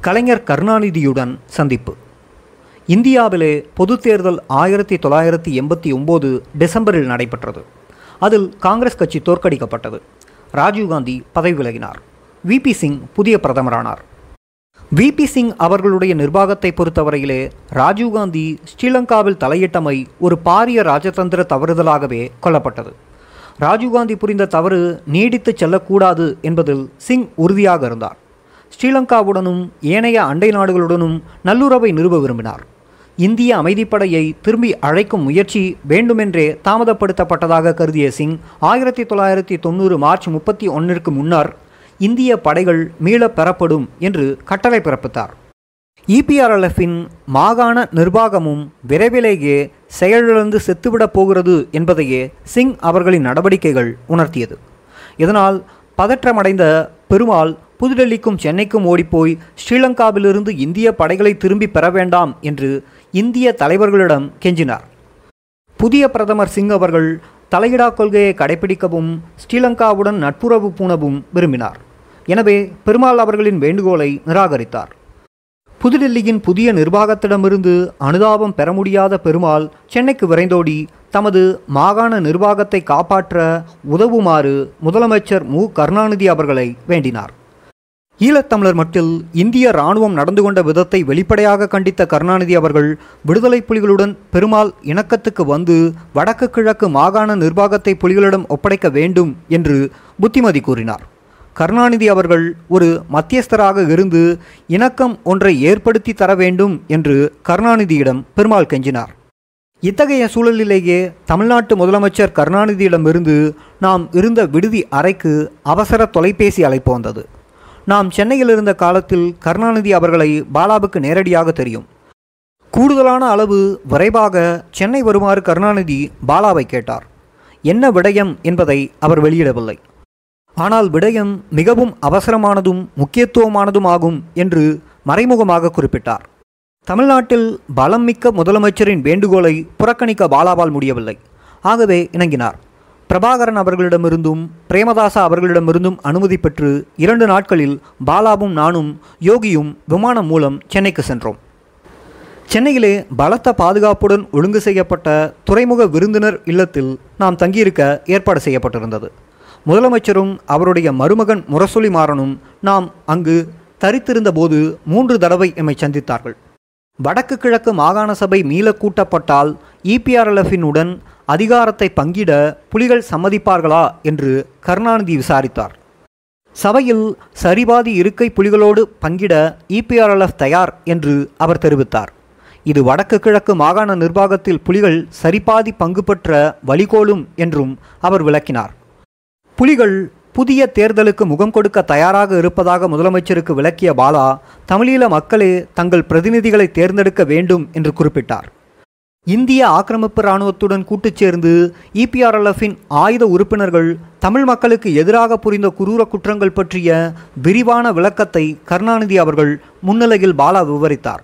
கலைஞர் கருணாநிதியுடன் சந்திப்பு. இந்தியாவிலே பொது தேர்தல் ஆயிரத்தி தொள்ளாயிரத்தி எண்பத்தி ஒம்பது டிசம்பரில் நடைபெற்றது. அதில் காங்கிரஸ் கட்சி தோற்கடிக்கப்பட்டது. ராஜீவ்காந்தி பதவி விலகினார். விபி சிங் புதிய பிரதமரானார். விபி சிங் அவர்களுடைய நிர்வாகத்தை பொறுத்தவரையிலே ராஜீவ்காந்தி ஸ்ரீலங்காவில் தலையிட்டமை ஒரு பாரிய ராஜதந்திர தவறுதலாகவே கொல்லப்பட்டது ராஜீவ்காந்தி புரிந்த தவறு நீடித்து செல்லக்கூடாது என்பதில் சிங் உறுதியாக இருந்தார். ஸ்ரீலங்காவுடனும் ஏனைய அண்டை நாடுகளுடனும் நல்லுறவை நிறுவ விரும்பினார். இந்திய அமைதிப்படையை திரும்பி அழைக்கும் முயற்சி வேண்டுமென்றே தாமதப்படுத்தப்பட்டதாக கருதிய சிங் ஆயிரத்தி தொள்ளாயிரத்தி தொண்ணூறு மார்ச் முப்பத்தி ஒன்றிற்கு முன்னர் இந்திய படைகள் மீளப் பெறப்படும் என்று கட்டளை பிறப்பித்தார். இபிஆர்எல்எஃபின் மாகாண நிர்வாகமும் விரைவிலேயே செயலிழந்து செத்துவிடப் போகிறது என்பதையே சிங் அவர்களின் நடவடிக்கைகள் உணர்த்தியது. இதனால் பதற்றமடைந்த பெருமாள் புதுடெல்லிக்கும் சென்னைக்கும் ஓடிப்போய் ஸ்ரீலங்காவிலிருந்து இந்திய படைகளை திரும்பி பெற வேண்டாம் என்று இந்திய தலைவர்களிடம் கெஞ்சினார். புதிய பிரதமர் சிங் அவர்கள் தலையிடா கொள்கையை கடைபிடிக்கவும் ஸ்ரீலங்காவுடன் நட்புறவு பூணவும் விரும்பினார். எனவே பெருமாள் அவர்களின் வேண்டுகோளை நிராகரித்தார். புதுடெல்லியின் புதிய நிர்வாகத்திடமிருந்து அனுதாபம் பெற முடியாத பெருமாள் சென்னைக்கு விரைந்தோடி தமது மாகாண நிர்வாகத்தை காப்பாற்ற உதவுமாறு முதலமைச்சர் மு. கருணாநிதி அவர்களை வேண்டினார். ஈழத்தமிழர் மட்டில் இந்திய இராணுவம் நடந்து கொண்ட விதத்தை வெளிப்படையாக கண்டித்த கருணாநிதி அவர்கள் விடுதலை புலிகளுடன் பெருமாள் இணக்கத்துக்கு வந்து வடக்கு கிழக்கு மாகாண நிர்வாகத்தை புலிகளிடம் ஒப்படைக்க வேண்டும் என்று புத்திமதி கூறினார். கருணாநிதி அவர்கள் ஒரு மத்தியஸ்தராக இருந்து இணக்கம் ஒன்றை ஏற்படுத்தி தர வேண்டும் என்று கருணாநிதியிடம் பெருமாள் கெஞ்சினார். இத்தகைய சூழலிலேயே தமிழ்நாட்டு முதலமைச்சர் கருணாநிதியிடமிருந்து நாம் இருந்த விடுதி அறைக்கு அவசர தொலைபேசி அழைப்பு வந்தது. நாம் சென்னையில் இருந்த காலத்தில் கருணாநிதி அவர்களை பாலாவுக்கு நேரடியாக தெரியும். கூடுதலான அளவு விரைவாக சென்னை வருமாறு கருணாநிதி பாலாவை கேட்டார். என்ன விடயம் என்பதை அவர் வெளியிடவில்லை. ஆனால் விடயம் மிகவும் அவசரமானதும் முக்கியத்துவமானதும் ஆகும் என்று மறைமுகமாக குறிப்பிட்டார். தமிழ்நாட்டில் பலம் மிக்க முதலமைச்சரின் வேண்டுகோளை புறக்கணிக்க பாலாவால் முடியவில்லை. ஆகவே இணங்கினார். பிரபாகரன் அவர்களிடமிருந்தும் பிரேமதாசா அவர்களிடமிருந்தும் அனுமதி பெற்று இரண்டு நாட்களில் பாலாவும் நானும் யோகியும் விமானம் மூலம் சென்னைக்கு சென்றோம். சென்னையிலே பலத்த பாதுகாப்புடன் ஒழுங்கு செய்யப்பட்ட துறைமுக விருந்தினர் இல்லத்தில் நாம் தங்கியிருக்க ஏற்பாடு செய்யப்பட்டிருந்தது. முதலமைச்சரும் அவருடைய மருமகன் முரசொலி மாறனும் நாம் அங்கு தரித்திருந்த போது மூன்று தடவை எம்மை சந்தித்தார்கள். வடக்கு கிழக்கு மாகாண சபை மீள கூட்டப்பட்டால் இபிஆர்எல்எஃபினுடன் அதிகாரத்தை பங்கிட புலிகள் சம்மதிப்பார்களா என்று கருணாநிதி விசாரித்தார். சபையில் சரிபாதி இருக்கை புலிகளோடு பங்கிட இபிஆர்எல்எஃப் தயார் என்று அவர் தெரிவித்தார். இது வடக்கு கிழக்கு மாகாண நிர்வாகத்தில் புலிகள் சரிபாதி பங்கு பெற்ற வழிகோலும் என்றும் அவர் விளக்கினார். புலிகள் புதிய தேர்தலுக்கு முகம் கொடுக்க தயாராக இருப்பதாக முதலமைச்சருக்கு விளக்கிய பாலா தமிழீழ மக்களே தங்கள் பிரதிநிதிகளை தேர்ந்தெடுக்க வேண்டும் என்று குறிப்பிட்டார். இந்திய ஆக்கிரமிப்பு இராணுவத்துடன் கூட்டுச் சேர்ந்து இபிஆர்எல்எஃபின் ஆயுத உறுப்பினர்கள் தமிழ் மக்களுக்கு எதிராக புரிந்த குரூர குற்றங்கள் பற்றிய விரிவான விளக்கத்தை கருணாநிதி அவர்கள் முன்னிலையில் பாலா விவரித்தார்.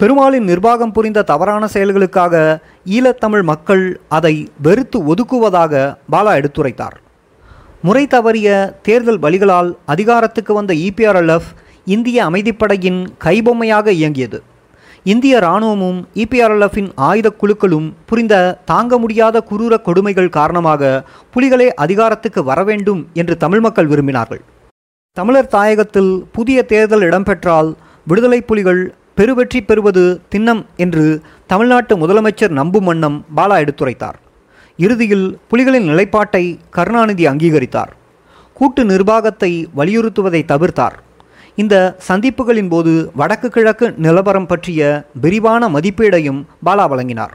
பெருமாளின் நிர்வாகம் புரிந்த தவறான செயல்களுக்காக ஈழத்தமிழ் மக்கள் அதை வெறுத்து ஒதுக்குவதாக பாலா எடுத்துரைத்தார். முறை தவறிய தேர்தல் வழிகளால் அதிகாரத்துக்கு வந்த இபிஆர்எல்எஃப் இந்திய அமைதிப்படையின் கைபொம்மையாக இயங்கியது. இந்திய இராணுவமும் இபிஆர்எல்எஃபின் ஆயுத குழுக்களும் புரிந்த தாங்க முடியாத குரூர கொடுமைகள் காரணமாக புலிகளே அதிகாரத்துக்கு வரவேண்டும் என்று தமிழ் மக்கள் விரும்பினார்கள். தமிழர் தாயகத்தில் புதிய தேர்தல் இடம்பெற்றால் விடுதலை புலிகள் பெருவெற்றி பெறுவது திண்ணம் என்று தமிழ்நாட்டு முதலமைச்சர் நம்பும் வண்ணம் பாலா எடுத்துரைத்தார். இறுதியில் புலிகளின் நிலைப்பாட்டை கருணாநிதி அங்கீகரித்தார். கூட்டு நிர்வாகத்தை வலியுறுத்துவதை தவிர்த்தார். இந்த சந்திப்புகளின் போது வடக்கு கிழக்கு நிலவரம் பற்றிய விரிவான மதிப்பீடையும் பாலா வழங்கினார்.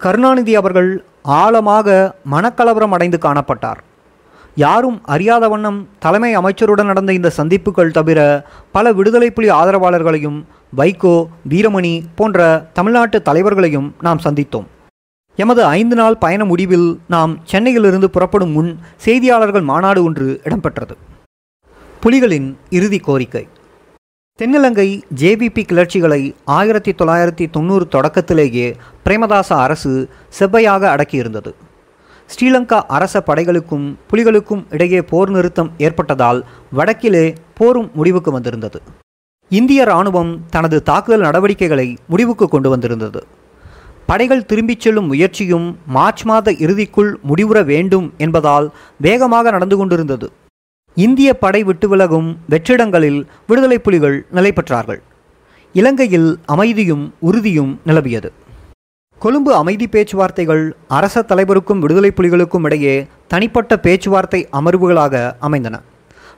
கருணாநிதி அவர்கள் ஆழமாக மனக்கலவரம் அடைந்து காணப்பட்டார். யாரும் அறியாத வண்ணம் தலைமை அமைச்சருடன் நடந்த இந்த சந்திப்புகள் தவிர பல விடுதலை புலி ஆதரவாளர்களையும் வைகோ வீரமணி போன்ற தமிழ்நாட்டு தலைவர்களையும் நாம் சந்தித்தோம். எமது ஐந்து நாள் பயண முடிவில் நாம் சென்னையிலிருந்து புறப்படும் முன் செய்தியாளர்கள் மாநாடு ஒன்று இடம்பெற்றது. புலிகளின் இறுதி கோரிக்கை. தென்னிலங்கை ஜேவிபி கிளர்ச்சிகளை ஆயிரத்தி தொள்ளாயிரத்தி தொண்ணூறு தொடக்கத்திலேயே பிரேமதாச அரசு செவ்வையாக அடக்கியிருந்தது. ஸ்ரீலங்கா அரச படைகளுக்கும் புலிகளுக்கும் இடையே போர் நிறுத்தம் ஏற்பட்டதால் வடக்கிலே போரும் முடிவுக்கு வந்திருந்தது. இந்திய இராணுவம் தனது தாக்குதல் நடவடிக்கைகளை முடிவுக்கு கொண்டு வந்திருந்தது. படைகள் திரும்பிச் செல்லும் முயற்சியும் மார்ச் மாத இறுதிக்குள் முடிவுற வேண்டும் என்பதால் வேகமாக நடந்து கொண்டிருந்தது. இந்திய படை விட்டு விலகும் வெற்றிடங்களில் விடுதலை புலிகள் நிலை பெற்றார்கள். இலங்கையில் அமைதியும் உறுதியும் நிலவியது. கொழும்பு அமைதி பேச்சுவார்த்தைகள் அரச தலைவருக்கும் விடுதலை புலிகளுக்கும் இடையே தனிப்பட்ட பேச்சுவார்த்தை அமர்வுகளாக அமைந்தன.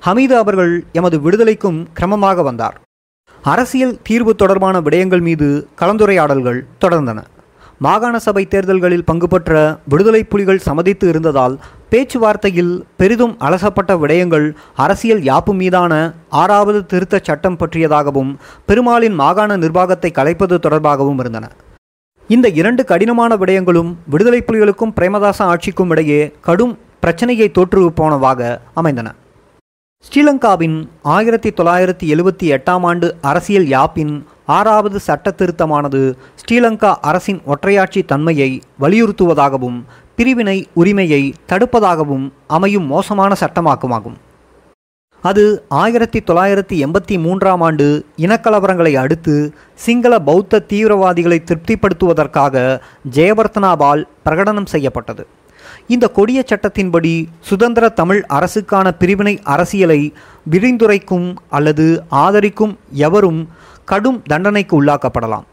ஹமீது அவர்கள் எமது விடுதலைக்கும் கிரமமாக வந்தார். அரசியல் தீர்வு தொடர்பான விடயங்கள் மீது கலந்துரையாடல்கள் தொடர்ந்தன. மாகாண சபை தேர்தல்களில் பங்கு பெற்ற விடுதலை புலிகள் சம்மதித்து இருந்ததால் பேச்சுவார்த்தையில் பெரிதும் அலசப்பட்ட விடயங்கள் அரசியல் யாப்பு மீதான ஆறாவது திருத்தச் சட்டம் பற்றியதாகவும் பெருமாளின் மாகாண நிர்வாகத்தை கலைப்பது தொடர்பாகவும் இருந்தன. இந்த இரண்டு கடினமான விடயங்களும் விடுதலை புலிகளுக்கும் பிரேமதாச ஆட்சிக்கும் இடையே கடும் பிரச்சனையை தோற்றுவிப்போனவாக அமைந்தன. ஸ்ரீலங்காவின் ஆயிரத்தி தொள்ளாயிரத்தி எழுபத்தி எட்டாம் ஆண்டு அரசியல் யாப்பின் ஆறாவது சட்ட திருத்தமானது ஸ்ரீலங்கா அரசின் ஒற்றையாட்சி தன்மையை வலியுறுத்துவதாகவும் பிரிவினை உரிமையை தடுப்பதாகவும் அமையும் மோசமான சட்டமாக்குமாகும். அது ஆயிரத்தி தொள்ளாயிரத்தி எண்பத்தி மூன்றாம் ஆண்டு இனக்கலவரங்களை அடுத்து சிங்கள பௌத்த தீவிரவாதிகளை திருப்திப்படுத்துவதற்காக ஜெயவர்த்தனாபால் பிரகடனம் செய்யப்பட்டது. இந்த கொடிய சட்டத்தின்படி சுதந்திர தமிழ் அரசுக்கான பிரிவினை அரசியலை விரிந்துரைக்கும் அல்லது ஆதரிக்கும் எவரும் கடும் தண்டனைக்கு உள்ளாக்கப்படலாம்.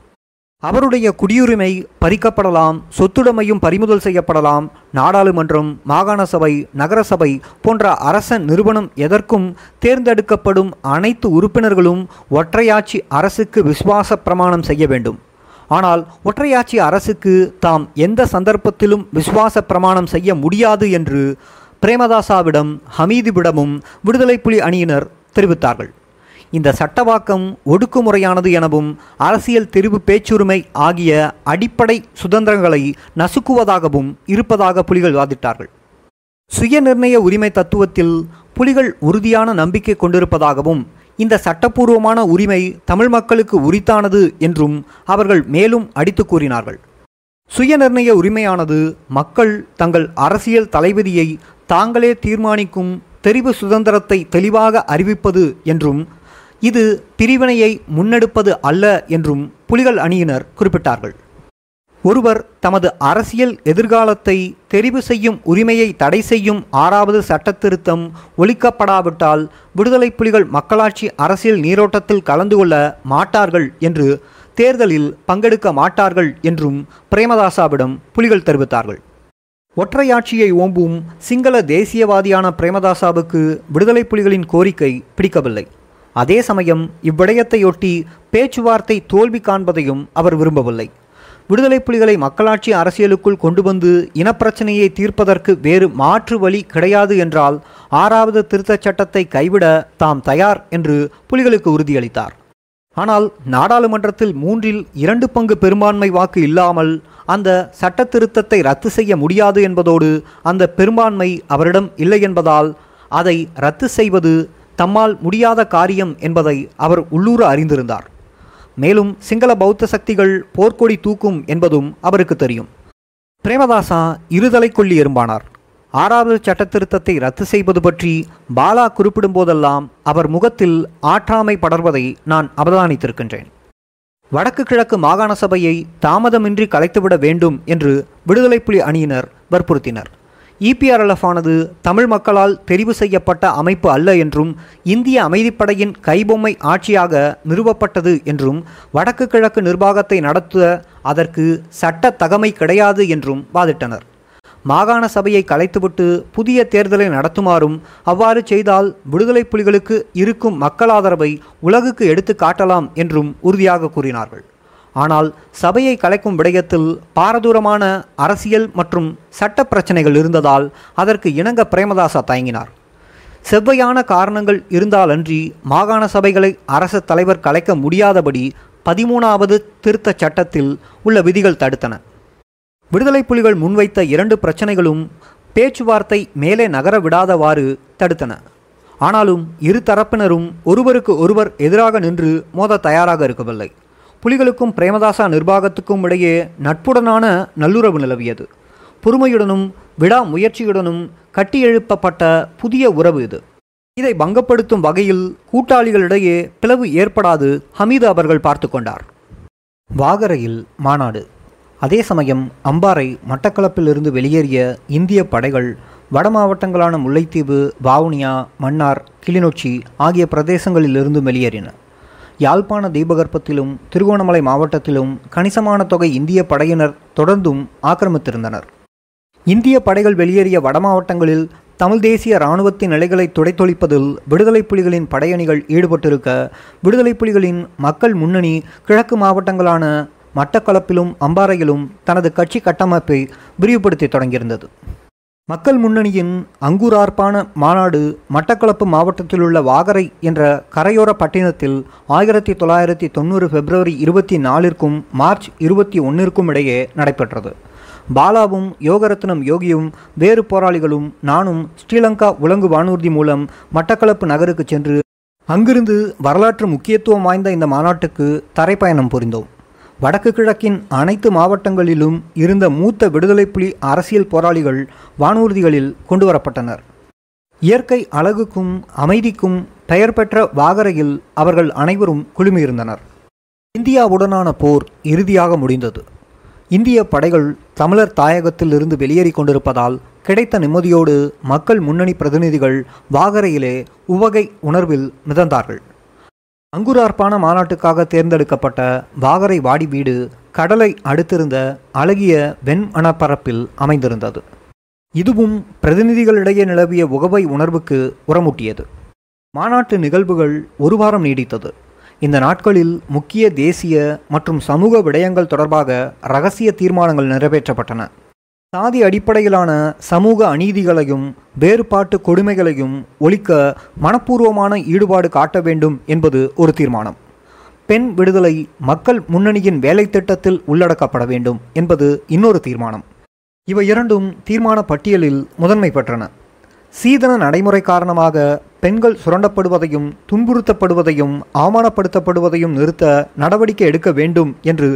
அவருடைய குடியுரிமை பறிக்கப்படலாம் சொத்துடைமையும் பறிமுதல் செய்யப்படலாம். நாடாளுமன்றம் மாகாண சபை நகரசபை போன்ற அரச நிறுவனம் எதற்கும் தேர்ந்தெடுக்கப்படும் அனைத்து உறுப்பினர்களும் ஒற்றையாட்சி அரசுக்கு விசுவாச பிரமாணம் செய்ய வேண்டும். ஆனால் ஒற்றையாட்சி அரசுக்கு தாம் எந்த சந்தர்ப்பத்திலும் விசுவாச பிரமாணம் செய்ய முடியாது என்று பிரேமதாசாவிடம் ஹமீதுவிடமும் விடுதலை புலி அணியினர் தெரிவித்தார்கள். இந்த சட்டவாக்கம் ஒடுக்குமுறையானது எனவும் அரசியல் தெரிவு பேச்சுரிமை ஆகிய அடிப்படை சுதந்திரங்களை நசுக்குவதாகவும் இருப்பதாக புலிகள் வாதிட்டார்கள். சுயநிர்ணய உரிமை தத்துவத்தில் புலிகள் உறுதியான நம்பிக்கை கொண்டிருப்பதாகவும் இந்த சட்டப்பூர்வமான உரிமை தமிழ் மக்களுக்கு உரித்தானது என்றும் அவர்கள் மேலும் அடித்து கூறினார்கள். சுயநிர்ணய உரிமையானது மக்கள் தங்கள் அரசியல் தலைவிதியை தாங்களே தீர்மானிக்கும் தெரிவு சுதந்திரத்தை தெளிவாக அறிவிப்பது என்றும் இது பிரிவினையை முன்னெடுப்பது அல்ல என்றும் புலிகள் அணியினர் குறிப்பிட்டார்கள். ஒருவர் தமது அரசியல் எதிர்காலத்தை தெரிவு செய்யும் உரிமையை தடை செய்யும் ஆறாவது சட்டத்திருத்தம் ஒழிக்கப்படாவிட்டால் விடுதலை புலிகள் மக்களாட்சி அரசியல் நீரோட்டத்தில் கலந்து கொள்ள மாட்டார்கள் என்று தேர்தலில் பங்கெடுக்க மாட்டார்கள் என்றும் பிரேமதாசாவிடம் புலிகள் தெரிவித்தார்கள். ஒற்றையாட்சியை ஓம்பும் சிங்கள தேசியவாதியான பிரேமதாசாவுக்கு விடுதலை புலிகளின் கோரிக்கை பிடிக்கவில்லை. அதே சமயம் இவ்விடயத்தையொட்டி பேச்சுவார்த்தை தோல்வி காண்பதையும் அவர் விரும்பவில்லை. விடுதலை புலிகளை மக்களாட்சி அரசியலுக்குள் கொண்டு வந்து இனப்பிரச்சனையை தீர்ப்பதற்கு வேறு மாற்று வழி கிடையாது என்றால் ஆறாவது திருத்தச் சட்டத்தை கைவிட தாம் தயார் என்று புலிகளுக்கு உறுதியளித்தார். ஆனால் நாடாளுமன்றத்தில் மூன்றில் இரண்டு பங்கு பெரும்பான்மை வாக்கு இல்லாமல் அந்த சட்ட திருத்தத்தை ரத்து செய்ய முடியாது என்பதோடு அந்த பெரும்பான்மை அவரிடம் இல்லை என்பதால் அதை ரத்து செய்வது தம்மால் முடியாத காரியம் என்பதை அவர் உள்ளூர அறிந்திருந்தார். மேலும் சிங்கள பௌத்த சக்திகள் போர்க்கொடி தூக்கும் என்பதும் அவருக்கு தெரியும். பிரேமதாசா இருதலை கொள்ளி எறும்பானார். ஆறாவது சட்டத்திருத்தத்தை ரத்து செய்வது பற்றி பாலா குறிப்பிடும் போதெல்லாம் அவர் முகத்தில் ஆற்றாமை படர்வதை நான் அவதானித்திருக்கின்றேன். வடக்கு கிழக்கு மாகாண சபையை தாமதமின்றி கலைத்துவிட வேண்டும் என்று விடுதலை புலி அணியினர் வற்புறுத்தினர். இபிஆர்எல்எஃப் ஆனது தமிழ் மக்களால் தெரிவு செய்யப்பட்ட அமைப்பு அல்ல என்றும் இந்திய அமைதிப்படையின் கைபொம்மை ஆட்சியாக நிறுவப்பட்டது என்றும் வடக்கு கிழக்கு நிர்வாகத்தை நடத்த அதற்கு சட்ட தகமை கிடையாது என்றும் வாதிட்டனர். மாகாண சபையை கலைத்துவிட்டு புதிய தேர்தலை நடத்துமாறும் அவ்வாறு செய்தால் விடுதலை புலிகளுக்கு இருக்கும் மக்கள் ஆதரவை உலகுக்கு எடுத்து காட்டலாம் என்றும் உறுதியாக கூறினார்கள். ஆனால் சபையை கலைக்கும் விடயத்தில் பாரதூரமான அரசியல் மற்றும் சட்ட பிரச்சனைகள் இருந்ததால் அதற்கு இணங்க பிரேமதாசா தயங்கினார். செவ்வையான காரணங்கள் இருந்தாலன்றி மாகாண சபைகளை அரச தலைவர் கலைக்க முடியாதபடி பதிமூணாவது திருத்தச் சட்டத்தில் உள்ள விதிகள் தடுத்தன. விடுதலை புலிகள் முன்வைத்த இரண்டு பிரச்சனைகளும் பேச்சுவார்த்தை மேலே நகர விடாதவாறு தடுத்தன. ஆனாலும் இரு தரப்பினரும் ஒருவருக்கு ஒருவர் எதிராக நின்று மோத தயாராக இருக்கவில்லை. புலிகளுக்கும் பிரேமதாசா நிர்வாகத்துக்கும் இடையே நட்புடனான நல்லுறவு நிலவியது. பொறுமையுடனும் விடா முயற்சியுடனும் கட்டியெழுப்பப்பட்ட புதிய உறவு இது. இதை பங்கப்படுத்தும் வகையில் கூட்டாளிகளிடையே பிளவு ஏற்படாது ஹமீது அவர்கள் பார்த்து கொண்டார். வாகரையில் மாநாடு. அதே சமயம் அம்பாறை மட்டக்களப்பிலிருந்து வெளியேறிய இந்திய படைகள் வட மாவட்டங்களான முல்லைத்தீவு வவுனியா மன்னார் கிளிநொச்சி ஆகிய பிரதேசங்களிலிருந்து வெளியேறின. யாழ்ப்பாண தீபகற்பத்திலும் திருகோணமலை மாவட்டத்திலும் கணிசமான தொகை இந்திய படையினர் தொடர்ந்தும் ஆக்கிரமித்திருந்தனர். இந்திய படைகள் வெளியேறிய வட மாவட்டங்களில் தமிழ் தேசிய இராணுவத்தின் நிலைகளை துடைத்தொழிப்பதில் விடுதலை புலிகளின் படையணிகள் ஈடுபட்டிருக்க விடுதலை புலிகளின் மக்கள் முன்னணி கிழக்கு மாவட்டங்களான மட்டக்களப்பிலும் அம்பாறையிலும் தனது கட்சி கட்டமைப்பை விரிவுபடுத்தி தொடங்கியிருந்தது. மக்கள் முன்னணியின் அங்குரார்ப்பான மாநாடு மட்டக்களப்பு மாவட்டத்தில் உள்ள வாகரை என்ற கரையோர பட்டினத்தில் ஆயிரத்தி தொள்ளாயிரத்தி தொண்ணூறு பிப்ரவரி இருபத்தி நாலிற்கும் மார்ச் இருபத்தி ஒன்றிற்கும் இடையே நடைபெற்றது. பாலாவும் யோகரத்னம் யோகியும் வேறு போராளிகளும் நானும் ஸ்ரீலங்கா உலங்கு வானூர்தி மூலம் மட்டக்களப்பு நகருக்கு சென்று அங்கிருந்து வரலாற்று முக்கியத்துவம் வாய்ந்த இந்த மாநாட்டுக்கு தரைப்பயணம் புரிந்தோம். வடக்கு கிழக்கின் அனைத்து மாவட்டங்களிலும் இருந்த மூத்த விடுதலை புலி அரசியல் போராளிகள் வானூர்திகளில் கொண்டுவரப்பட்டனர் இயற்கை அழகுக்கும் அமைதிக்கும் பெயர் பெற்ற வாகரையில் அவர்கள் அனைவரும் குழுமியிருந்தனர். இந்தியாவுடனான போர் இறுதியாக முடிந்தது. இந்திய படைகள் தமிழர் தாயகத்தில் இருந்து வெளியேறி கொண்டிருப்பதால் கிடைத்த நிம்மதியோடு மக்கள் முன்னணி பிரதிநிதிகள் வாகரையிலே உவகை உணர்வில் மிதந்தார்கள். அங்குரார்ப்பான மாநாட்டுக்காக தேர்ந்தெடுக்கப்பட்ட வாகரை வாடி வீடு கடலை அடுத்திருந்த அழகிய வெண்மணப்பரப்பில் அமைந்திருந்தது. இதுவும் பிரதிநிதிகளிடையே நிலவிய உகவை உணர்வுக்கு உரமூட்டியது. மாநாட்டு நிகழ்வுகள் ஒரு வாரம் நீடித்தது. இந்த நாட்களில் முக்கிய தேசிய மற்றும் சமூக விடயங்கள் தொடர்பாக ரகசிய தீர்மானங்கள் நிறைவேற்றப்பட்டன. சாதி அடிப்படையிலான சமூக அநீதிகளையும் வேறுபாட்டு கொடுமைகளையும் ஒழிக்க மனப்பூர்வமான ஈடுபாடு காட்ட வேண்டும் என்பது ஒரு தீர்மானம். பெண் விடுதலை மக்கள் முன்னணியின் வேலை திட்டத்தில் உள்ளடக்கப்பட வேண்டும் என்பது இன்னொரு தீர்மானம். இவை இரண்டும் தீர்மான பட்டியலில் முதன்மை பெற்றன. சீதன நடைமுறை காரணமாக பெண்கள் சுரண்டப்படுவதையும் துன்புறுத்தப்படுவதையும் அவமானப்படுத்தப்படுவதையும் நிறுத்த நடவடிக்கை எடுக்க வேண்டும் என்று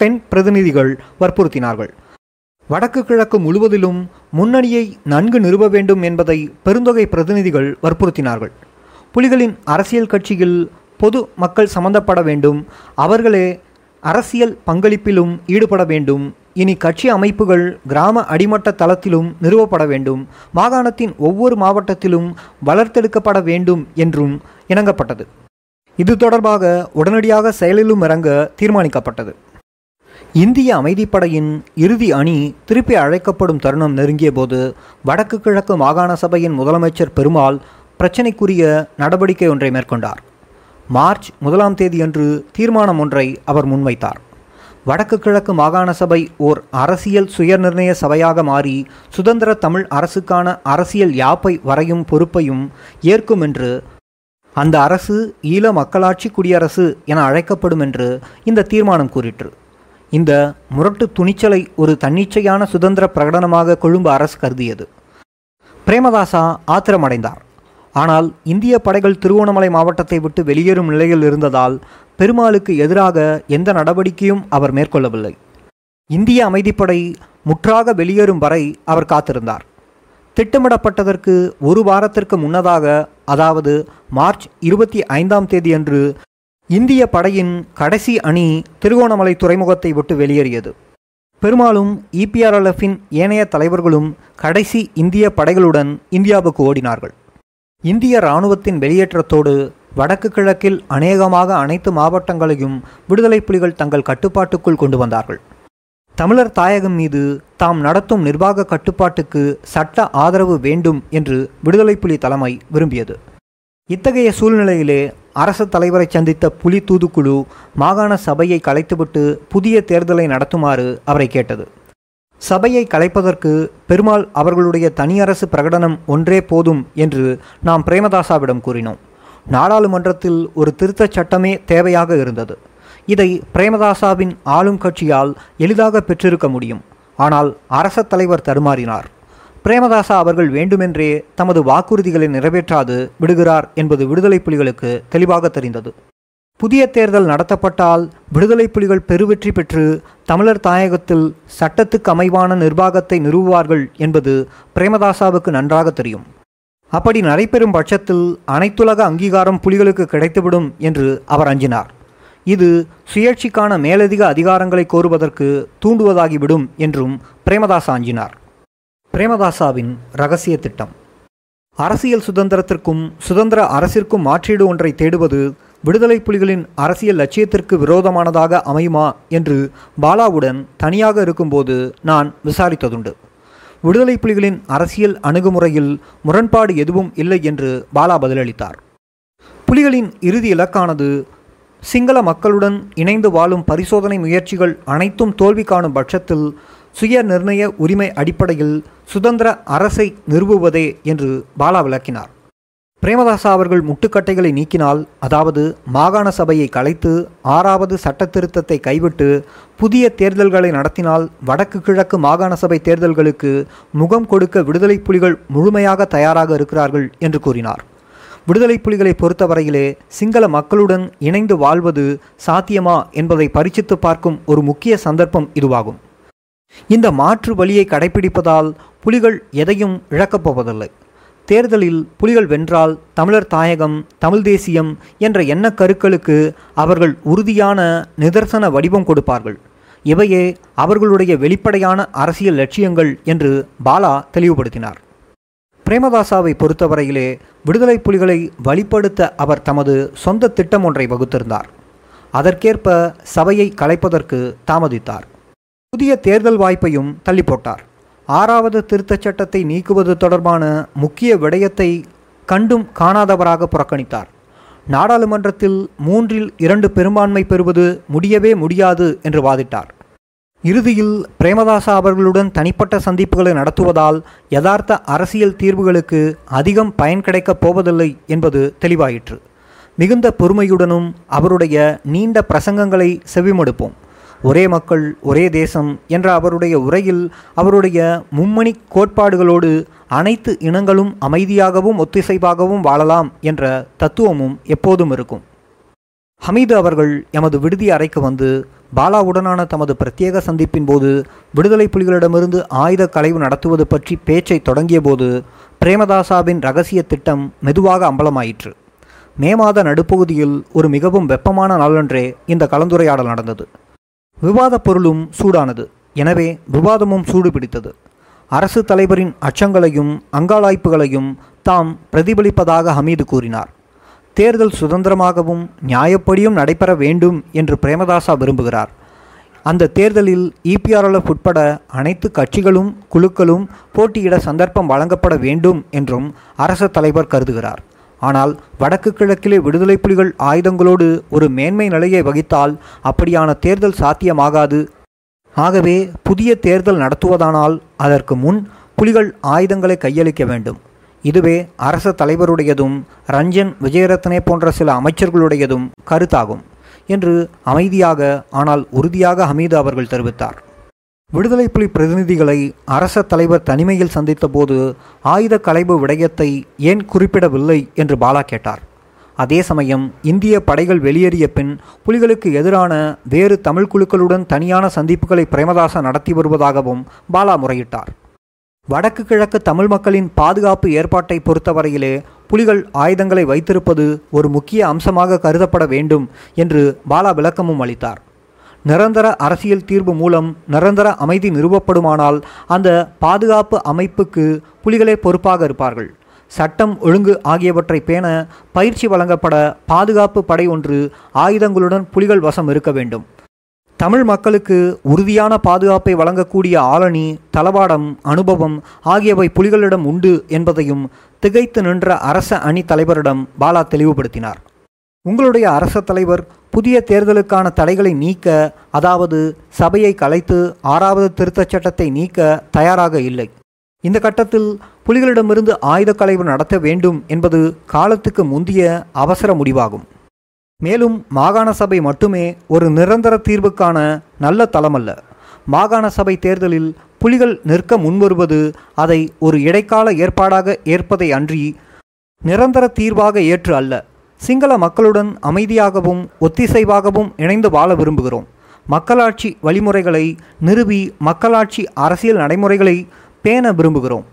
பெண் பிரதிநிதிகள் வற்புறுத்தினார்கள். வடக்கு கிழக்கு முழுவதிலும் முன்னணியை நன்கு நிறுவ வேண்டும் என்பதை பெருந்தொகை பிரதிநிதிகள் வற்புறுத்தினார்கள். புலிகளின் அரசியல் கட்சியில் பொது மக்கள் சம்பந்தப்பட வேண்டும் அவர்களே அரசியல் பங்களிப்பிலும் ஈடுபட வேண்டும். இனி கட்சி அமைப்புகள் கிராம அடிமட்ட தளத்திலும் நிறுவப்பட வேண்டும். மாகாணத்தின் ஒவ்வொரு மாவட்டத்திலும் வளர்த்தெடுக்கப்பட வேண்டும் என்றும் இணங்கப்பட்டது. இது தொடர்பாக உடனடியாக செயலிலும் இறங்க தீர்மானிக்கப்பட்டது. இந்திய அமைதிப்படையின் இறுதி அணி திருப்பி அழைக்கப்படும் தருணம் நெருங்கிய போது வடக்கு கிழக்கு மாகாண சபையின் முதலமைச்சர் பெருமாள் பிரச்சினைக்குரிய நடவடிக்கை ஒன்றை மேற்கொண்டார். மார்ச் முதலாம் தேதியன்று தீர்மானம் ஒன்றை அவர் முன்வைத்தார். வடக்கு கிழக்கு மாகாண சபை ஓர் அரசியல் சுயநிர்ணய சபையாக மாறி சுதந்திர தமிழ் அரசுக்கான அரசியல் யாப்பை வரையும் பொறுப்பையும் ஏற்கும் என்று அந்த அரசு ஈழ மக்களாட்சி குடியரசு என அழைக்கப்படும் என்று இந்த தீர்மானம் கூறிற்று. இந்த முரட்டு துணிச்சலை ஒரு தன்னிச்சையான சுதந்திர பிரகடனமாக கொழும்பு அரசு கருதியது. பிரேமதாசா ஆத்திரமடைந்தார். ஆனால் இந்திய படைகள் திருவோணமலை மாவட்டத்தை விட்டு வெளியேறும் நிலையில் இருந்ததால் பெருமாளுக்கு எதிராக எந்த நடவடிக்கையும் அவர் மேற்கொள்ளவில்லை. இந்திய அமைதிப்படை முற்றாக வெளியேறும் வரை அவர் காத்திருந்தார். திட்டமிடப்பட்டதற்கு ஒரு வாரத்திற்கு முன்னதாக அதாவது மார்ச் இருபத்தி ஐந்தாம் தேதியன்று இந்திய படையின் கடைசி அணி திருகோணமலை துறைமுகத்தை விட்டு வெளியேறியது. பெரும்பாலும் இபிஆர்எல்எஃப்பின் ஏனைய தலைவர்களும் கடைசி இந்திய படைகளுடன் இந்தியாவுக்கு ஓடினார்கள். இந்திய இராணுவத்தின் வெளியேற்றத்தோடு வடக்கு கிழக்கில் அநேகமாக அனைத்து மாவட்டங்களையும் விடுதலை புலிகள் தங்கள் கட்டுப்பாட்டுக்குள் கொண்டு வந்தார்கள். தமிழர் தாயகம் மீது தாம் நடத்தும் நிர்வாக கட்டுப்பாட்டுக்கு சட்ட ஆதரவு வேண்டும் என்று விடுதலை புலி தலைமை விரும்பியது. இத்தகைய சூழ்நிலையிலே அரசு தலைவரை சந்தித்த புலி தூதுக்குழு மாகாண சபையை கலைத்துவிட்டு புதிய தேர்தலை நடத்துமாறு அவரை கேட்டது. சபையை கலைப்பதற்கு பெருமாள் அவர்களுடைய தனியரசு பிரகடனம் ஒன்றே போதும் என்று நாம் பிரேமதாசாவிடம் கூறினோம். நாடாளுமன்றத்தில் ஒரு திருத்தச் சட்டமே தேவையாக இருந்தது. இதை பிரேமதாசாவின் ஆளும் கட்சியால் எளிதாக பெற்றிருக்க முடியும். ஆனால் அரச தலைவர் தடுமாறினார். பிரேமதாசா அவர்கள் வேண்டுமென்றே தமது வாக்குறுதிகளை நிறைவேற்றாது விடுகிறார் என்பது விடுதலை புலிகளுக்கு தெளிவாக தெரிந்தது. புதிய தேர்தல் நடத்தப்பட்டால் விடுதலை புலிகள் பெருவெற்றி பெற்று தமிழர் தாயகத்தில் சட்டத்துக்கு அமைவான நிர்வாகத்தை நிறுவுவார்கள் என்பது பிரேமதாசாவுக்கு நன்றாக தெரியும். அப்படி நடைபெறும் பட்சத்தில் அனைத்துலக அங்கீகாரம் புலிகளுக்கு கிடைத்துவிடும் என்று அவர் அஞ்சினார். இது சுயேட்சிக்கான மேலதிக அதிகாரங்களை கோருவதற்கு தூண்டுவதாகிவிடும் என்றும் பிரேமதாசா அஞ்சினார். பிரேமதாசாவின் ரகசிய திட்டம். அரசியல் சுதந்திரத்திற்கும் சுதந்திர அரசிற்கும் மாற்றீடு ஒன்றை தேடுவது விடுதலை புலிகளின் அரசியல் லட்சியத்திற்கு விரோதமானதாக அமையுமா என்று பாலாவுடன் தனியாக இருக்கும்போது நான் விசாரித்ததுண்டு. விடுதலை புலிகளின் அரசியல் அணுகுமுறையில் முரண்பாடு எதுவும் இல்லை என்று பாலா பதிலளித்தார். புலிகளின் இறுதி இலக்கானது சிங்கள மக்களுடன் இணைந்து வாழும் பரிசோதனை முயற்சிகள் அனைத்தும் தோல்வி காணும் பட்சத்தில் சுய நிர்ணய உரிமை அடிப்படையில் சுதந்திர அரசை நிறுவுவதே என்று பாலா விளக்கினார். பிரேமதாசா அவர்கள் முட்டுக்கட்டைகளை நீக்கினால் அதாவது மாகாண சபையை கலைத்து ஆறாவது சட்ட திருத்தத்தை கைவிட்டு புதிய தேர்தல்களை நடத்தினால் வடக்கு கிழக்கு மாகாண சபை தேர்தல்களுக்கு முகம் கொடுக்க விடுதலை புலிகள் முழுமையாக தயாராக இருக்கிறார்கள் என்று கூறினார். விடுதலை புலிகளை பொறுத்தவரையிலே சிங்கள மக்களுடன் இணைந்து வாழ்வது சாத்தியமா என்பதை பரிசித்து பார்க்கும் ஒரு முக்கிய சந்தர்ப்பம் இதுவாகும். இந்த மாற்று வழியை கடைபிடிப்பதால் புலிகள் எதையும் இழக்கப் போவதில்லை. தேர்தலில் புலிகள் வென்றால் தமிழர் தாயகம் தமிழ் தேசியம் என்ற எண்ண கருக்களுக்கு அவர்கள் உறுதியான நிதர்சன வடிவம் கொடுப்பார்கள். இவையே அவர்களுடைய வெளிப்படையான அரசியல் லட்சியங்கள் என்று பாலா தெளிவுபடுத்தினார். பிரேமதாசாவை பொறுத்தவரையிலே விடுதலை புலிகளை வழிப்படுத்த அவர் தமது சொந்த திட்டம் ஒன்றை வகுத்திருந்தார். அதற்கேற்ப சபையை கலைப்பதற்கு தாமதித்தார். புதிய தேர்தல் வாய்ப்பையும் தள்ளி போட்டார் ஆறாவது திருத்தச் சட்டத்தை நீக்குவது தொடர்பான முக்கிய விடயத்தை கண்டும் காணாதவராக புறக்கணித்தார். நாடாளுமன்றத்தில் மூன்றில் இரண்டு பெரும்பான்மை பெறுவது முடியவே முடியாது என்று வாதிட்டார். இறுதியில் பிரேமதாசா அவர்களுடன் தனிப்பட்ட சந்திப்புகளை நடத்துவதால் யதார்த்த அரசியல் தீர்வுகளுக்கு அதிகம் பயன் கிடைக்கப் போவதில்லை என்பது தெளிவாயிற்று. மிகுந்த பொறுமையுடனும் அவருடைய நீண்ட பிரசங்கங்களை செவிமடுப்போம். ஒரே மக்கள் ஒரே தேசம் என்ற அவருடைய உரையில் அவருடைய மும்மணி கோட்பாடுகளோடு அனைத்து இனங்களும் அமைதியாகவும் ஒத்திசைவாகவும் வாழலாம் என்ற தத்துவமும் எப்போதும் இருக்கும். ஹமீது அவர்கள் எமது விடுதி அறைக்கு வந்து பாலாவுடனான தமது பிரத்யேக சந்திப்பின் போது விடுதலை புலிகளிடமிருந்து ஆயுத களைவு நடத்துவது பற்றி பேச்சை தொடங்கியபோது பிரேமதாசாவின் ரகசிய திட்டம் மெதுவாக அம்பலமாயிற்று. மே மாத நடுப்பகுதியில் ஒரு மிகவும் வெப்பமான நாளன்றே இந்த கலந்துரையாடல் நடந்தது. விவாதப் பொருளும் சூடானது. எனவே விவாதமும் சூடு பிடித்தது அரசு தலைவரின் அச்சங்களையும் அங்காளாய்ப்புகளையும் தாம் பிரதிபலிப்பதாக ஹமீது கூறினார். தேர்தல் சுதந்திரமாகவும் நியாயப்படியும் நடைபெற வேண்டும் என்று பிரேமதாசா விரும்புகிறார். அந்த தேர்தலில் இபிஆர்எல்எஃப் உட்பட அனைத்து கட்சிகளும் குழுக்களும் போட்டியிட சந்தர்ப்பம் வழங்கப்பட வேண்டும் என்றும் அரசு தலைவர் கருதுகிறார். ஆனால் வடக்கு கிழக்கிலே விடுதலை புலிகள் ஆயுதங்களோடு ஒரு மேன்மை நிலையை வகித்தால் அப்படியான தேர்தல் சாத்தியமாகாது. ஆகவே புதிய தேர்தல் நடத்துவதானால் அதற்கு முன் புலிகள் ஆயுதங்களை கையளிக்க வேண்டும். இதுவே அரச தலைவருடையதும் ரஞ்சன் விஜயரத்னே போன்ற சில அமைச்சர்களுடையதும் கருத்தாகும் என்று அமைதியாக ஆனால் உறுதியாக ஹமீது அவர்கள் தெரிவித்தார். விடுதலை புலி பிரதிநிதிகளை அரச தலைவர் தனிமையில் சந்தித்தபோது ஆயுத கலைவு விடயத்தை ஏன் குறிப்பிடவில்லை என்று பாலா கேட்டார். அதே சமயம் இந்திய படைகள் வெளியேறிய பின் புலிகளுக்கு எதிரான வேறு தமிழ் குழுக்களுடன் தனியான சந்திப்புகளை பிரேமதாச நடத்தி வருவதாகவும் பாலா முறையிட்டார். வடக்கு கிழக்கு தமிழ் மக்களின் பாதுகாப்பு ஏற்பாட்டை பொறுத்தவரையிலே புலிகள் ஆயுதங்களை வைத்திருப்பது ஒரு முக்கிய அம்சமாக கருதப்பட வேண்டும் என்று பாலா விளக்கமும் அளித்தார். நிரந்தர அரசியல் தீர்வு மூலம் நிரந்தர அமைதி நிறுவப்படுமானால் அந்த பாதுகாப்பு அமைப்புக்கு புலிகளே பொறுப்பாக இருப்பார்கள். சட்டம் ஒழுங்கு ஆகியவற்றை பேண பயிற்சி வழங்கப்பட பாதுகாப்பு படை ஒன்று ஆயுதங்களுடன் புலிகள் வசம் இருக்க வேண்டும். தமிழ் மக்களுக்கு உறுதியான பாதுகாப்பை வழங்கக்கூடிய ஆளணி தளவாடம் அனுபவம் ஆகியவை புலிகளிடம் உண்டு என்பதையும் திகைத்து நின்ற அரச அணி தலைவரிடம் பாலா தெளிவுபடுத்தினார். உங்களுடைய அரச தலைவர் புதிய தேர்தலுக்கான தடைகளை நீக்க அதாவது சபையை கலைத்து ஆறாவது திருத்தச் சட்டத்தை நீக்க தயாராக இல்லை. இந்த கட்டத்தில் புலிகளிடமிருந்து ஆயுத கலைவு நடத்த வேண்டும் என்பது காலத்துக்கு முந்திய அவசர முடிவாகும். மேலும் மாகாண சபை மட்டுமே ஒரு நிரந்தர தீர்வுக்கான நல்ல தளமல்ல. மாகாண சபை தேர்தலில் புலிகள் நிற்க முன்வருவது அதை ஒரு இடைக்கால ஏற்பாடாக ஏற்பதை அன்றி நிரந்தர தீர்வாக ஏற்று அல்ல. சிங்கள மக்களுடன் அமைதியாகவும் ஒத்திசைவாகவும் இணைந்து வாழ விரும்புகிறோம். மக்களாட்சி வழிமுறைகளை நிறுவி மக்களாட்சி அரசியல் நடைமுறைகளை பேண விரும்புகிறோம்.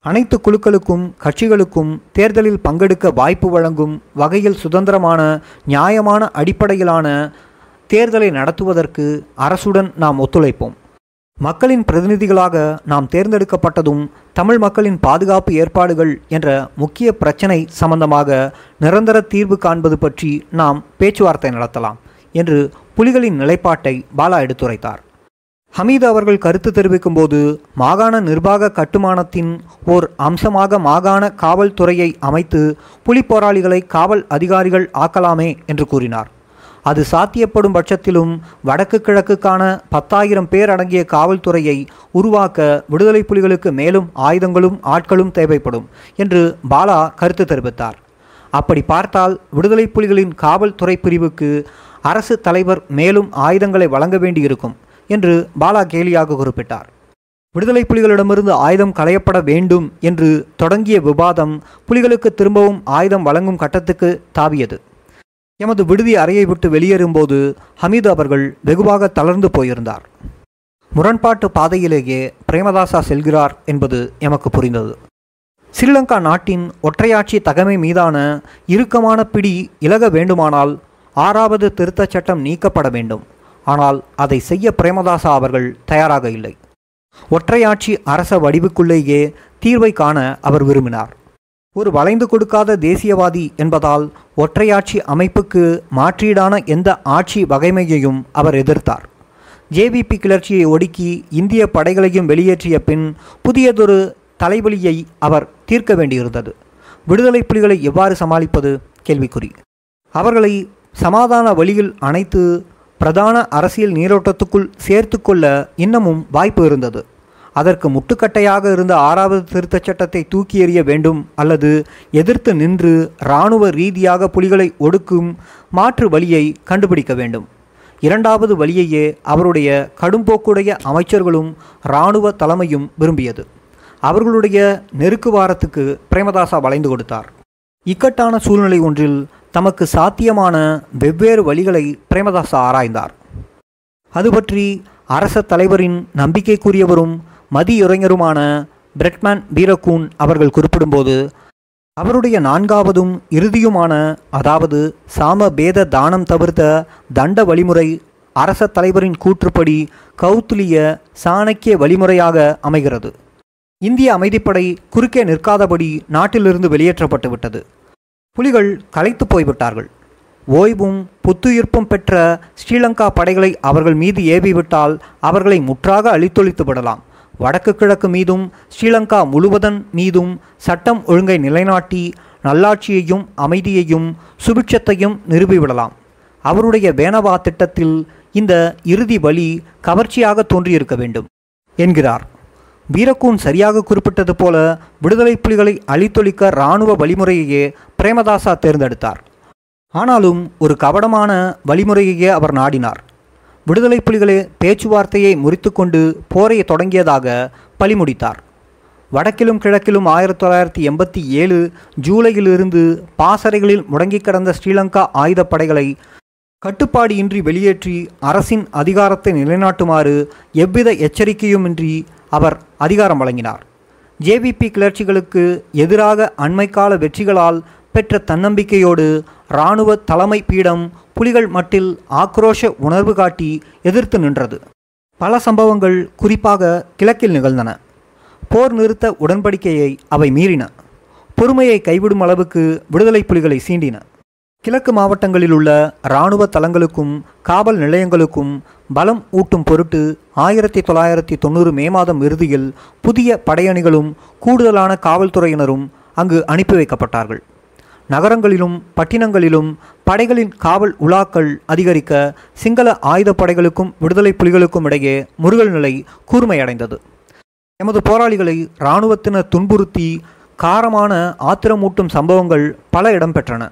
அனைத்து குழுக்களுக்கும் கட்சிகளுக்கும் தேர்தலில் பங்கெடுக்க வாய்ப்பு வழங்கும் வகையில் சுதந்திரமான நியாயமான அடிப்படையிலான தேர்தலை நடத்துவதற்கு அரசுடன் நாம் ஒத்துழைப்போம். மக்களின் பிரதிநிதிகளாக நாம் தேர்ந்தெடுக்கப்பட்டதும் தமிழ் மக்களின் பாதுகாப்பு ஏற்பாடுகள் என்ற முக்கிய பிரச்சினை சம்பந்தமாக நிரந்தர தீர்வு காண்பது பற்றி நாம் பேச்சுவார்த்தை நடத்தலாம் என்று புலிகளின் நிலைப்பாட்டை பாலா எடுத்துரைத்தார். ஹமீது அவர்கள் கருத்து தெரிவிக்கும்போது மாகாண நிர்வாக கட்டுமானத்தின் ஓர் அம்சமாக மாகாண காவல்துறையை அமைத்து புலி போராளிகளை காவல் அதிகாரிகள் ஆக்கலாமே என்று கூறினார். அது சாத்தியப்படும் பட்சத்திலும் வடக்கு கிழக்குக்கான பத்தாயிரம் பேர் அடங்கிய காவல்துறையை உருவாக்க விடுதலை புலிகளுக்கு மேலும் ஆயுதங்களும் ஆட்களும் தேவைப்படும் என்று பாலா கருத்து தெரிவித்தார். அப்படி பார்த்தால் விடுதலை புலிகளின் காவல்துறை பிரிவுக்கு அரசு தலைவர் மேலும் ஆயுதங்களை வழங்க வேண்டியிருக்கும் என்று பாலா கேலியாக குறிப்பிட்டார். விடுதலை புலிகளிடமிருந்து ஆயுதம் களையப்பட வேண்டும் என்று தொடங்கிய விவாதம் புலிகளுக்கு திரும்பவும் ஆயுதம் வழங்கும் கட்டத்துக்கு தாவியது. எமது விடுதி அறையை விட்டு வெளியேறும்போது ஹமீது அவர்கள் வெகுவாக தளர்ந்து போயிருந்தார். முரண்பாட்டு பாதையிலேயே பிரேமதாசா செல்கிறார் என்பது எமக்கு புரிந்தது. ஸ்ரீலங்கா நாட்டின் ஒற்றையாட்சி தகமை மீதான இறுக்கமான பிடி இலக வேண்டுமானால் ஆறாவது திருத்தச் சட்டம் நீக்கப்பட வேண்டும். ஆனால் அதை செய்ய பிரேமதாசா அவர்கள் தயாராக இல்லை. ஒற்றையாட்சி அரச வடிவுக்குள்ளேயே தீர்வை காண அவர் விரும்பினார். ஒரு வளைந்து கொடுக்காத தேசியவாதி என்பதால் ஒற்றையாட்சி அமைப்புக்கு மாற்றீடான எந்த ஆட்சி வகைமையையும் அவர் எதிர்த்தார். ஜேவிபி கிளர்ச்சியை ஒடுக்கி இந்திய படைகளையும் வெளியேற்றிய பின் புதியதொரு தலைவலியை அவர் தீர்க்க வேண்டியிருந்தது. விடுதலை புலிகளை எவ்வாறு சமாளிப்பது? கேள்விக்குறி. அவர்களை சமாதான வழியில் அனைத்து பிரதான அரசியல் நீரோட்டத்துக்குள் சேர்த்து கொள்ள இன்னமும் வாய்ப்பு இருந்தது. அதற்கு முட்டுக்கட்டையாக இருந்த ஆறாவது திருத்தச் சட்டத்தை தூக்கி எறிய வேண்டும் அல்லது எதிர்த்து நின்று இராணுவ ரீதியாக புலிகளை ஒடுக்கும் மாற்று வழியை கண்டுபிடிக்க வேண்டும். இரண்டாவது வழியையே அவருடைய கடும்போக்குடைய அமைச்சர்களும் இராணுவ தலைமையும் விரும்பியது. அவர்களுடைய நெருக்கு வாரத்துக்கு பிரேமதாசா வளைந்து கொடுத்தார். இக்கட்டான சூழ்நிலை ஒன்றில் தமக்கு சாத்தியமான வெவ்வேறு வழிகளை பிரேமதாசா ஆராய்ந்தார். அது பற்றி அரச தலைவரின் நம்பிக்கைக்குரியவரும் மதியுரைஞருமான பிரெட்மேன் பீரகூன் அவர்கள் குறிப்பிடும்போது அவருடைய நான்காவதும் இறுதியுமான அதாவது சாம பேத தானம் தவிர்த்த தண்ட வழிமுறை அரச தலைவரின் கூற்றுப்படி கௌத்துலிய சாணக்கிய வழிமுறையாக அமைகிறது. இந்திய அமைதிப்படை குறுக்கே நிற்காதபடி நாட்டிலிருந்து வெளியேற்றப்பட்டு விட்டது புலிகள் களைத்து போய்விட்டார்கள். ஓய்வும் புத்துயிர்ப்பும் பெற்ற ஸ்ரீலங்கா படைகளை அவர்கள் மீது ஏவிவிட்டால் அவர்களை முற்றாக அழித்தொழித்து விடலாம். வடக்கு கிழக்கு மீதும் ஸ்ரீலங்கா முழுவதன் மீதும் சட்டம் ஒழுங்கை நிலைநாட்டி நல்லாட்சியையும் அமைதியையும் சுபிட்சத்தையும் நிறுவிவிடலாம் அவருடைய வேனவா திட்டத்தில் இந்த இறுதி வழி கவர்ச்சியாக தோன்றியிருக்க வேண்டும் என்கிறார். வீரக்கூன் சரியாக குறிப்பிட்டது போல விடுதலை புலிகளை அழித்தொழிக்க இராணுவ வழிமுறையையே பிரேமதாசா தேர்ந்தெடுத்தார். ஆனாலும் ஒரு கவடமான வழிமுறையையே அவர் நாடினார். விடுதலை புலிகளே பேச்சுவார்த்தையை முறித்துக்கொண்டு போரை தொடங்கியதாக பழிமுடித்தார் வடக்கிலும் கிழக்கிலும் ஆயிரத்தி தொள்ளாயிரத்தி எண்பத்தி ஏழு ஜூலையிலிருந்து பாசறைகளில் முடங்கி கிடந்த ஸ்ரீலங்கா ஆயுதப்படைகளை கட்டுப்பாடியின்றி வெளியேற்றி அரசின் அதிகாரத்தை நிலைநாட்டுமாறு எவ்வித எச்சரிக்கையுமின்றி அவர் அதிகாரம் வழங்கினார். ஜேவிபி கிளர்ச்சிகளுக்கு எதிராக அண்மைக்கால வெற்றிகளால் பெற்ற தன்னம்பிக்கையோடு இராணுவ தலைமை பீடம் புலிகள் மட்டில் ஆக்ரோஷ உணர்வு காட்டி எதிர்த்து நின்றது. பல சம்பவங்கள் குறிப்பாக கிழக்கில் நிகழ்ந்தன. போர் நிறுத்த உடன்படிக்கையை அவை மீறின. பொறுமையை கைவிடும் அளவுக்கு விடுதலை புலிகளை சீண்டின. கிழக்கு மாவட்டங்களில் உள்ள இராணுவ தளங்களுக்கும் காவல் நிலையங்களுக்கும் பலம் ஊட்டும் பொருட்டு ஆயிரத்தி தொள்ளாயிரத்தி தொண்ணூறு மே மாதம் இறுதியில் புதிய படையணிகளும் கூடுதலான காவல்துறையினரும் அங்கு அனுப்பி வைக்கப்பட்டார்கள். நகரங்களிலும் பட்டினங்களிலும் படைகளின் காவல் உலாக்கள் அதிகரிக்க சிங்கள ஆயுதப்படைகளுக்கும் விடுதலை புலிகளுக்கும் இடையே முருகல் நிலை கூர்மையடைந்தது. எமது போராளிகளை இராணுவத்தினர் துன்புறுத்தி காரமான ஆத்திரமூட்டும் சம்பவங்கள் பல இடம்பெற்றன.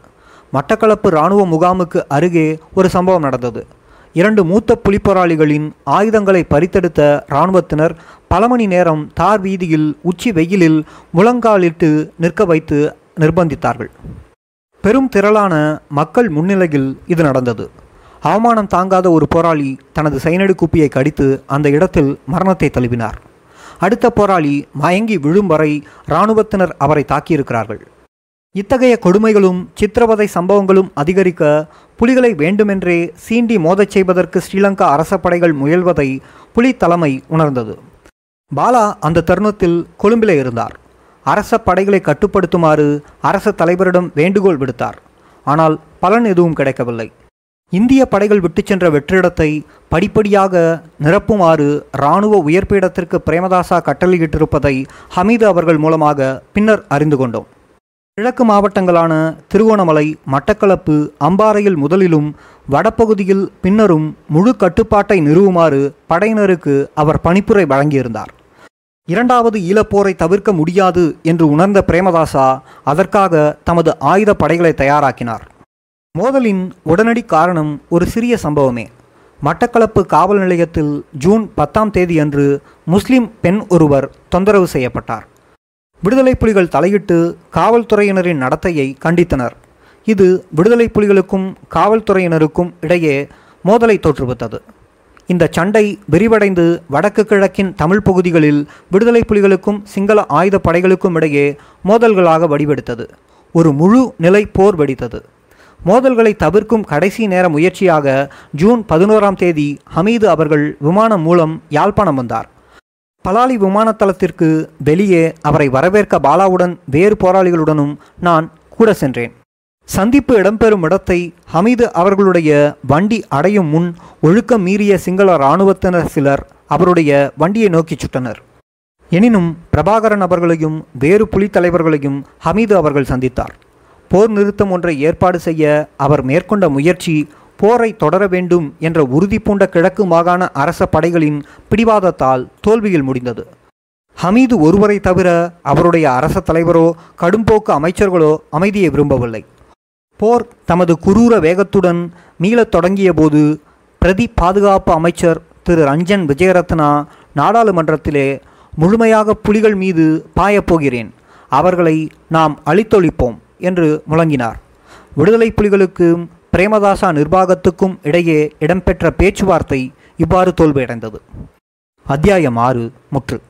மட்டக்களப்பு இராணுவ முகாமுக்கு அருகே ஒரு சம்பவம் நடந்தது. இரண்டு மூத்த புலிப்போராளிகளின் ஆயுதங்களை பறித்தெடுத்த இராணுவத்தினர் பல மணி நேரம் தார் வீதியில் உச்சி வெயிலில் முழங்காலிட்டு நிற்க வைத்து நிர்பந்தித்தார்கள். பெரும் திரளான மக்கள் முன்னிலையில் இது நடந்தது. அவமானம் தாங்காத ஒரு போராளி தனது சைனடு குப்பியை கடித்து அந்த இடத்தில் மரணத்தை தழுவினார். அடுத்த போராளி மயங்கி விழும் வரை இராணுவத்தினர் அவரை தாக்கியிருக்கிறார்கள். இத்தகைய கொடுமைகளும் சித்திரவதை சம்பவங்களும் அதிகரிக்க புலிகளை வேண்டுமென்றே சீண்டி மோதச் செய்வதற்கு ஸ்ரீலங்கா அரசப்படைகள் முயல்வதை புலி தலைமை உணர்ந்தது. பாலா அந்த தருணத்தில் கொழும்பிலே இருந்தார். அரச படைகளை கட்டுப்படுத்துமாறு அரச தலைவரிடம் வேண்டுகோள் விடுத்தார். ஆனால் பலன் எதுவும் கிடைக்கவில்லை. இந்திய படைகள் விட்டு சென்ற வெற்றிடத்தை படிப்படியாக நிரப்புமாறு இராணுவ உயர்பீடத்திற்கு பிரேமதாசா கட்டளையிட்டிருப்பதை ஹமீது அவர்கள் மூலமாக பின்னர் அறிந்து கொண்டோம். கிழக்கு மாவட்டங்களான திருவோணமலை மட்டக்களப்பு அம்பாறையில் முதலிலும் வடபகுதியில் பின்னரும் முழு கட்டுப்பாட்டை நிறுவுமாறு படையினருக்கு அவர் பணிப்புரை வழங்கியிருந்தார். இரண்டாவது ஈழப்போரை தவிர்க்க முடியாது என்று உணர்ந்த பிரேமதாசா அதற்காக தமது ஆயுத படைகளை தயாராக்கினார். மோதலின் உடனடி காரணம் ஒரு சிறிய சம்பவமே. மட்டக்களப்பு காவல் நிலையத்தில் ஜூன் பத்தாம் தேதியன்று முஸ்லிம் பெண் ஒருவர் தொந்தரவு செய்யப்பட்டார். விடுதலை புலிகள் தலையிட்டு காவல்துறையினரின் நடத்தையை கண்டித்தனர். இது விடுதலை புலிகளுக்கும் காவல்துறையினருக்கும் இடையே மோதலை தோற்றுவித்தது. இந்த சண்டை விரிவடைந்து வடக்கு கிழக்கின் தமிழ் பகுதிகளில் விடுதலை புலிகளுக்கும் சிங்கள ஆயுத படைகளுக்கும் இடையே மோதல்களாக வடிவெடுத்தது. ஒரு முழு நிலை போர் வெடித்தது. மோதல்களை தவிர்க்கும் கடைசி நேர முயற்சியாக ஜூன் பதினோராம் தேதி ஹமீது அவர்கள் விமானம் மூலம் யாழ்ப்பாணம் வந்தார். பலாலி விமானத்தளத்திற்கு வெளியே அவரை வரவேற்க பாலாவுடன் வேறு போராளிகளுடனும் நான் கூட சென்றேன். சந்திப்பு இடம்பெறும் இடத்தை ஹமீது அவர்களுடைய வண்டி அடையும் முன் ஒழுக்கம் மீறிய சிங்கள இராணுவத்தினர் சிலர் அவருடைய வண்டியை நோக்கிச் சுட்டனர். எனினும் பிரபாகரன் அவர்களையும் வேறு புலித் தலைவர்களையும் ஹமீது அவர்கள் சந்தித்தார். போர் நிறுத்தம் ஒன்றை ஏற்பாடு செய்ய அவர் மேற்கொண்ட முயற்சி போரை தொடர வேண்டும் என்ற உறுதி பூண்ட கிழக்கு மாகாண அரச படைகளின் பிடிவாதத்தால் தோல்வியில் முடிந்தது. ஹமீது ஒருவரை தவிர அவருடைய அரச தலைவரோ கடும்போக்கு அமைச்சர்களோ அமைதியை விரும்பவில்லை. போர் தமது குரூர வேகத்துடன் மீளத் தொடங்கியபோது பிரதி பாதுகாப்பு அமைச்சர் திரு. ரஞ்சன் விஜயரத்னா நாடாளுமன்றத்திலே முழுமையாக புலிகள் மீது பாயப்போகிறேன் அவர்களை நாம் அழித்தொழிப்போம் என்று முழங்கினார். விடுதலை புலிகளுக்கும் பிரேமதாசா நிர்வாகத்துக்கும் இடையே இடம்பெற்ற பேச்சுவார்த்தை இவ்வாறு தோல்வியடைந்தது. அத்தியாயம் ஆறு முற்று.